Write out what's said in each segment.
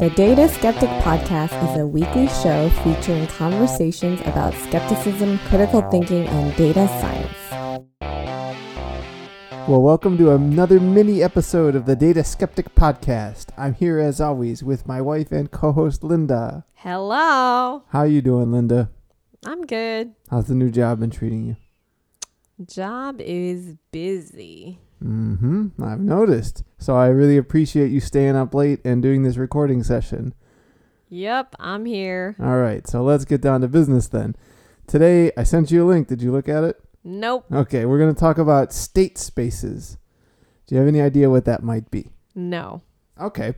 The Data Skeptic Podcast is a weekly show featuring conversations about skepticism, critical thinking, and data science. Well, welcome to another mini episode of the Data Skeptic Podcast. I'm here as always with my wife and co-host Linda. Hello. How are you doing, Linda? I'm good. How's the new job been treating you? Job is busy. Mm-hmm. I've noticed. So I really appreciate you staying up late and doing this recording session. Yep, I'm here. All right, so let's get down to business then. Today I sent you a link. Did you look at it? Nope. Okay, we're going to talk about state spaces. Do you have any idea what that might be? No. Okay.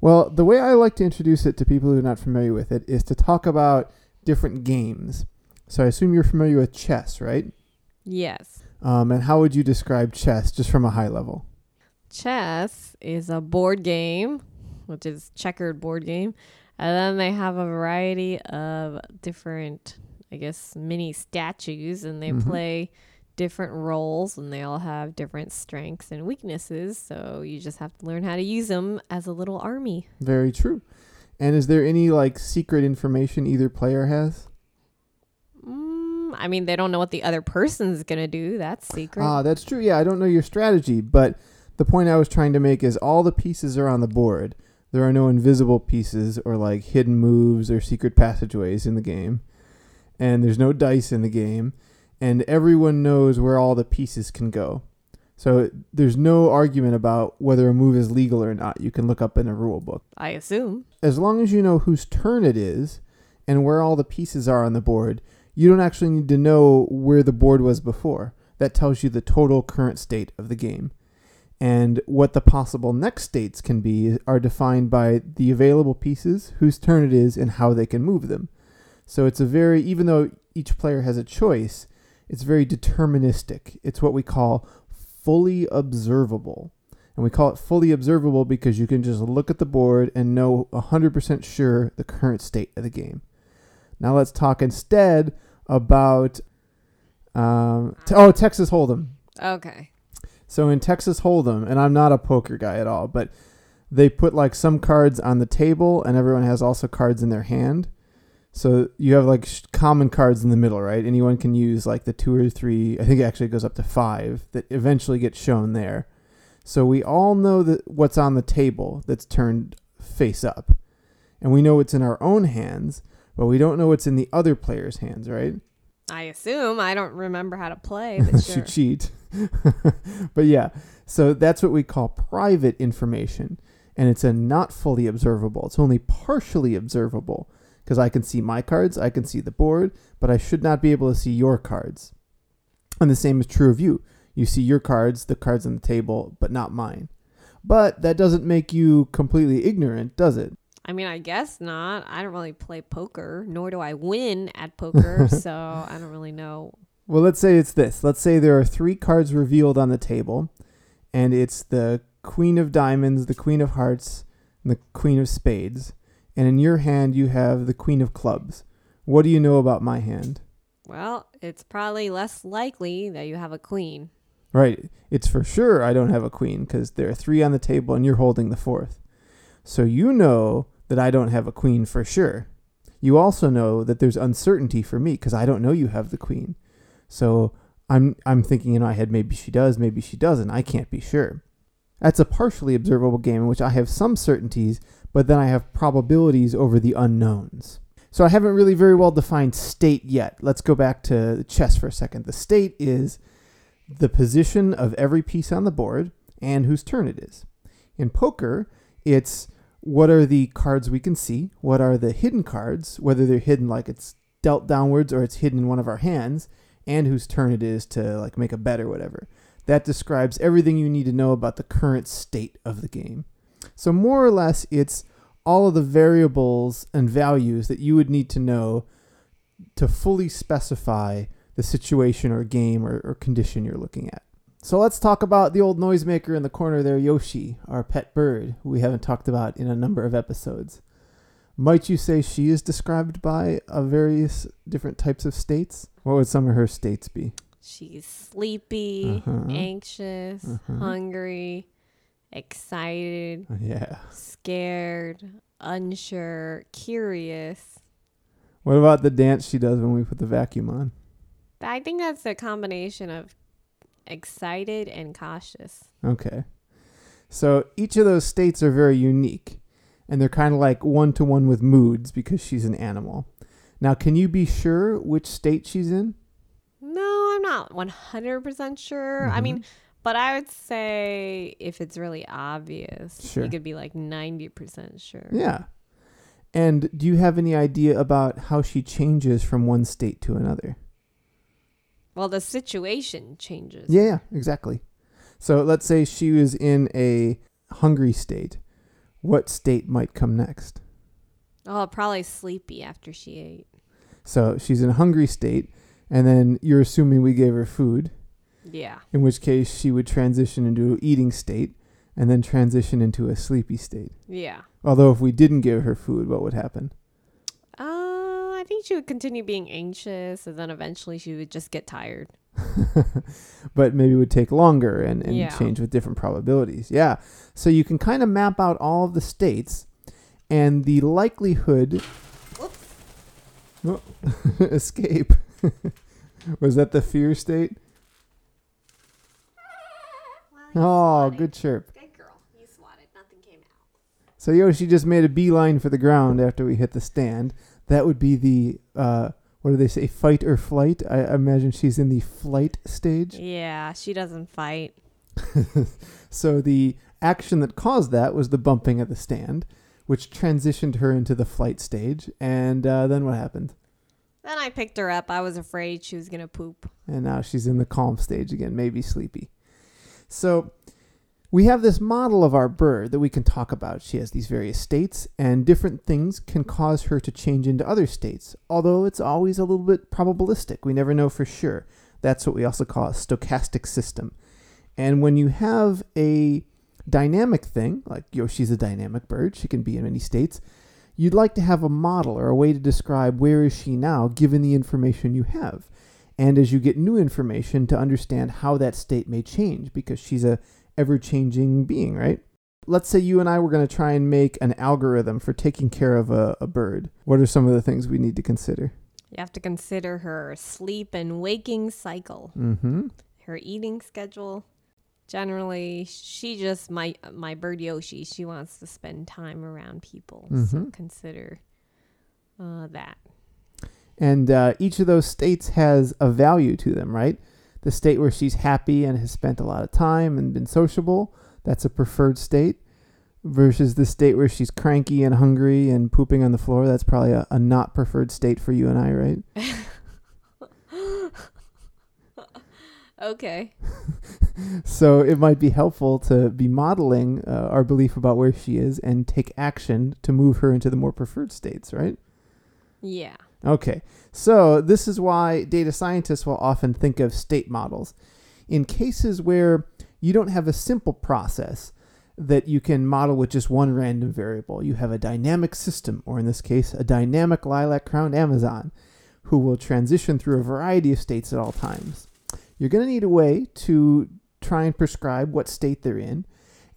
Well, the way I like to introduce it to people who are not familiar with it is to talk about different games. So I assume you're familiar with chess, right? Yes. Um, and how would you describe chess just from a high level? Chess is a board game, which is checkered board game. And then they have a variety of different, I guess, mini statues, and they Mhm. play different roles, and they all have different strengths and weaknesses. So you just have to learn how to use them as a little army. Very true. And is there any like secret information either player has? I mean, they don't know what the other person's gonna do. That's secret. Ah, that's true. Yeah, I don't know your strategy, but the point I was trying to make is all the pieces are on the board. There are no invisible pieces or like hidden moves or secret passageways in the game. And there's no dice in the game, and everyone knows where all the pieces can go. So there's no argument about whether a move is legal or not. You can look up in a rule book. I assume. As long as you know whose turn it is and where all the pieces are on the board, you don't actually need to know where the board was before. That tells you the total current state of the game. And what the possible next states can be are defined by the available pieces, whose turn it is, and how they can move them. So it's a very, even though each player has a choice, it's very deterministic. It's what we call fully observable. And we call it fully observable because you can just look at the board and know 100% sure the current state of the game. Now let's talk instead about um, t- oh Texas Hold'em. Okay. So in Texas Hold'em, and I'm not a poker guy at all, but they put like some cards on the table, and everyone has also cards in their hand. So you have like sh- common cards in the middle, right? Anyone can use like the two or three. I think it actually goes up to five that eventually get shown there. So we all know that what's on the table that's turned face up, and we know what's in our own hands, but we don't know what's in the other player's hands, right? I assume. I don't remember how to play, but sure. cheat. but yeah, so that's what we call private information, and it's a not fully observable. It's only partially observable because I can see my cards, I can see the board, but I should not be able to see your cards. And the same is true of you. You see your cards, the cards on the table, but not mine. But that doesn't make you completely ignorant, does it? I mean, I guess not. I don't really play poker, nor do I win at poker, so I don't really know. Well, let's say it's this. Let's say there are three cards revealed on the table, and it's the Queen of Diamonds, the Queen of Hearts, and the Queen of Spades. And in your hand, you have the Queen of Clubs. What do you know about my hand? Well, it's probably less likely that you have a queen. Right. It's for sure I don't have a queen because there are three on the table and you're holding the fourth. So you know that I don't have a queen for sure. You also know that there's uncertainty for me because I don't know you have the queen. So I'm I'm thinking in my head maybe she does, maybe she doesn't. I can't be sure. That's a partially observable game in which I have some certainties, but then I have probabilities over the unknowns. So I haven't really very well defined state yet. Let's go back to chess for a second. The state is the position of every piece on the board and whose turn it is. In poker, it's what are the cards we can see, what are the hidden cards, whether they're hidden like it's dealt downwards or it's hidden in one of our hands, and whose turn it is to like make a bet or whatever. That describes everything you need to know about the current state of the game. So more or less it's all of the variables and values that you would need to know to fully specify the situation or game or, or condition you're looking at. So let's talk about the old noisemaker in the corner there, Yoshi, our pet bird, who we haven't talked about in a number of episodes. Might you say she is described by uh, various different types of states? What would some of her states be? She's sleepy, Uh-huh. anxious, Uh-huh. hungry, excited, Yeah. scared, unsure, curious. What about the dance she does when we put the vacuum on? I think that's a combination of excited and cautious. Okay. So each of those states are very unique, and they're kind of like one to one with moods because she's an animal. Now, can you be sure which state she's in? No, I'm not 100% sure. I Mhm. mean, but I would say if it's really obvious, Sure. you could be like 90% sure. Yeah. And do you have any idea about how she changes from one state to another? Well, the situation changes. Yeah, yeah, exactly. So let's say she was in a hungry state. What state might come next? Oh, probably sleepy after she ate. So she's in a hungry state, and then you're assuming we gave her food, Yeah. in which case she would transition into an eating state and then transition into a sleepy state. Yeah. Although if we didn't give her food, what would happen? I think she would continue being anxious and then eventually she would just get tired. but maybe it would take longer and, and Yeah. change with different probabilities. Yeah. So you can kind of map out all of the states and the likelihood Oh, escape. Was that the fear state? Oh, good chirp. Good girl. You swatted. Nothing came out. So Yoshi just made a beeline for the ground after we hit the stand. That would be the uh, what do they say? Fight or flight? I imagine she's in the flight stage. Yeah, she doesn't fight. So the action that caused that was the bumping at the stand, which transitioned her into the flight stage. And uh, then what happened? Then I picked her up. I was afraid she was going to poop. And now she's in the calm stage again, maybe sleepy. So we have this model of our bird that we can talk about. She has these various states, and different things can cause her to change into other states, although it's always a little bit probabilistic. We never know for sure. That's what we also call a stochastic system. And when you have a dynamic thing, like Yoshi's a dynamic bird, she can be in many states, you'd like to have a model or a way to describe where is she now given the information you have. And as you get new information to understand how that state may change because she's a ever-changing being, right? Let's say you and I were going to try and make an algorithm for taking care of a, a bird. What are some of the things we need to consider? You have to consider her sleep and waking cycle, Mm-hmm. her eating schedule. Generally, she just my my bird Yoshi. She wants to spend time around people, so Mhm. consider uh, that. And uh, each of those states has a value to them, right? The state where she's happy and has spent a lot of time and been sociable, that's a preferred state. Versus the state where she's cranky and hungry and pooping on the floor, that's probably a, a not preferred state for you and I, right? Okay. So it might be helpful to be modeling uh, our belief about where she is and take action to move her into the more preferred states, right? Yeah. Okay, so this is why data scientists will often think of state models. In cases where you don't have a simple process that you can model with just one random variable, you have a dynamic system, or in this case, a dynamic lilac crowned Amazon, who will transition through a variety of states at all times. You're going to need a way to try and prescribe what state they're in,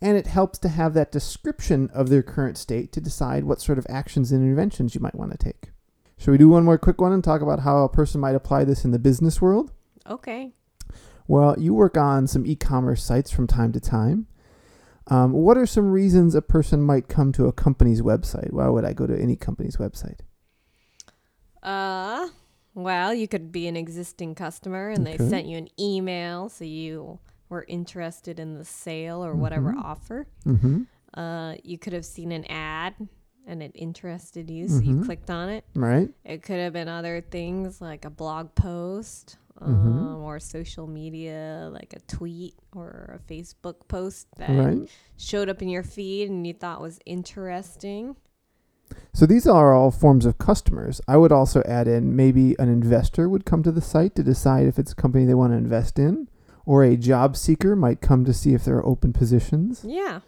and it helps to have that description of their current state to decide what sort of actions and interventions you might want to take. Should we do one more quick one and talk about how a person might apply this in the business world? Okay. Well, you work on some e commerce sites from time to time. Um, what are some reasons a person might come to a company's website? Why would I go to any company's website? Uh, well, you could be an existing customer and Okay. they sent you an email, so you were interested in the sale or whatever Mhm. offer. Mm-hmm. Uh, you could have seen an ad and it interested you, so you Mhm. clicked on it. Right? It could have been other things like a blog post Mhm. um, or social media, like a tweet or a Facebook post that Right. showed up in your feed and you thought was interesting. So these are all forms of customers. I would also add in maybe an investor would come to the site to decide if it's a company they want to invest in, or a job seeker might come to see if there are open positions. Yeah.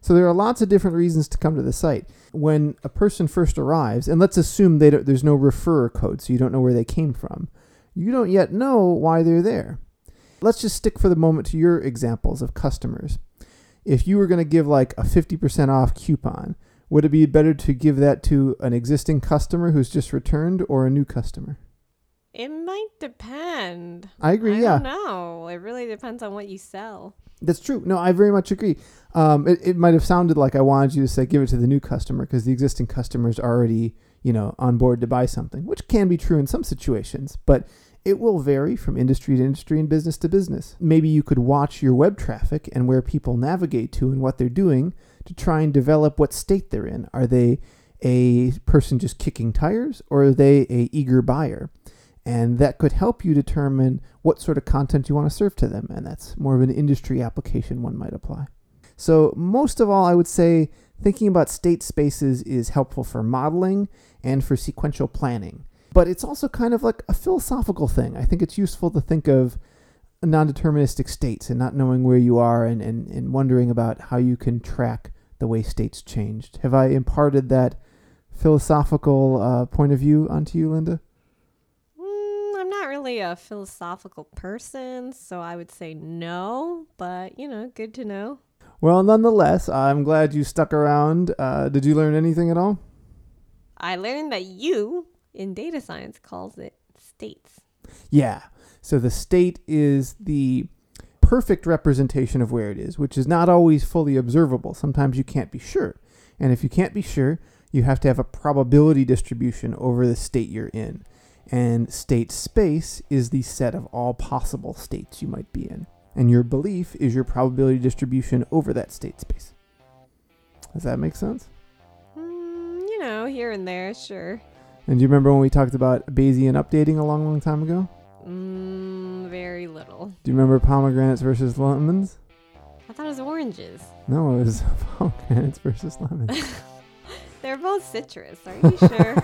So there are lots of different reasons to come to the site. When a person first arrives, and let's assume they don't, there's no referrer code, so you don't know where they came from, you don't yet know why they're there. Let's just stick for the moment to your examples of customers. If you were going to give like a 50% off coupon, would it be better to give that to an existing customer who's just returned or a new customer? It might depend. I agree, yeah. I yeah. don't know. It really depends on what you sell. That's true. No, I very much agree. Um, it, it might have sounded like I wanted you to say give it to the new customer because the existing customer is already, you know, on board to buy something, which can be true in some situations, but it will vary from industry to industry and business to business. Maybe you could watch your web traffic and where people navigate to and what they're doing to try and develop what state they're in. Are they a person just kicking tires or are they a eager buyer? And that could help you determine what sort of content you want to serve to them. And that's more of an industry application one might apply. So, most of all, I would say thinking about state spaces is helpful for modeling and for sequential planning. But it's also kind of like a philosophical thing. I think it's useful to think of non deterministic states and not knowing where you are and, and, and wondering about how you can track the way states changed. Have I imparted that philosophical uh, point of view onto you, Linda? Really a philosophical person, so I would say no, but you know, good to know. Well, nonetheless, I'm glad you stuck around. Uh, did you learn anything at all? I learned that you in data science calls it states. Yeah. So the state is the perfect representation of where it is, which is not always fully observable. Sometimes you can't be sure. And if you can't be sure, you have to have a probability distribution over the state you're in. And state space is the set of all possible states you might be in. And your belief is your probability distribution over that state space. Does that make sense? Mm, you know, here and there, sure. And do you remember when we talked about Bayesian updating a long, long time ago? Mm, very little. Do you remember pomegranates versus lemons? I thought it was oranges. No, it was pomegranates versus lemons. They're both citrus. Are you sure?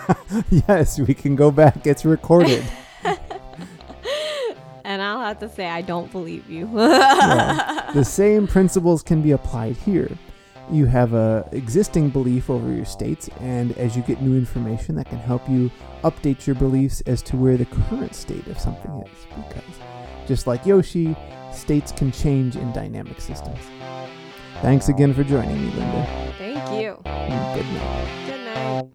yes, we can go back. It's recorded. and I'll have to say I don't believe you. Yeah. The same principles can be applied here. You have a existing belief over your states, and as you get new information, that can help you update your beliefs as to where the current state of something is. Because, just like Yoshi, states can change in dynamic systems. Thanks again for joining me, Linda. Thank you. Good night. Good night.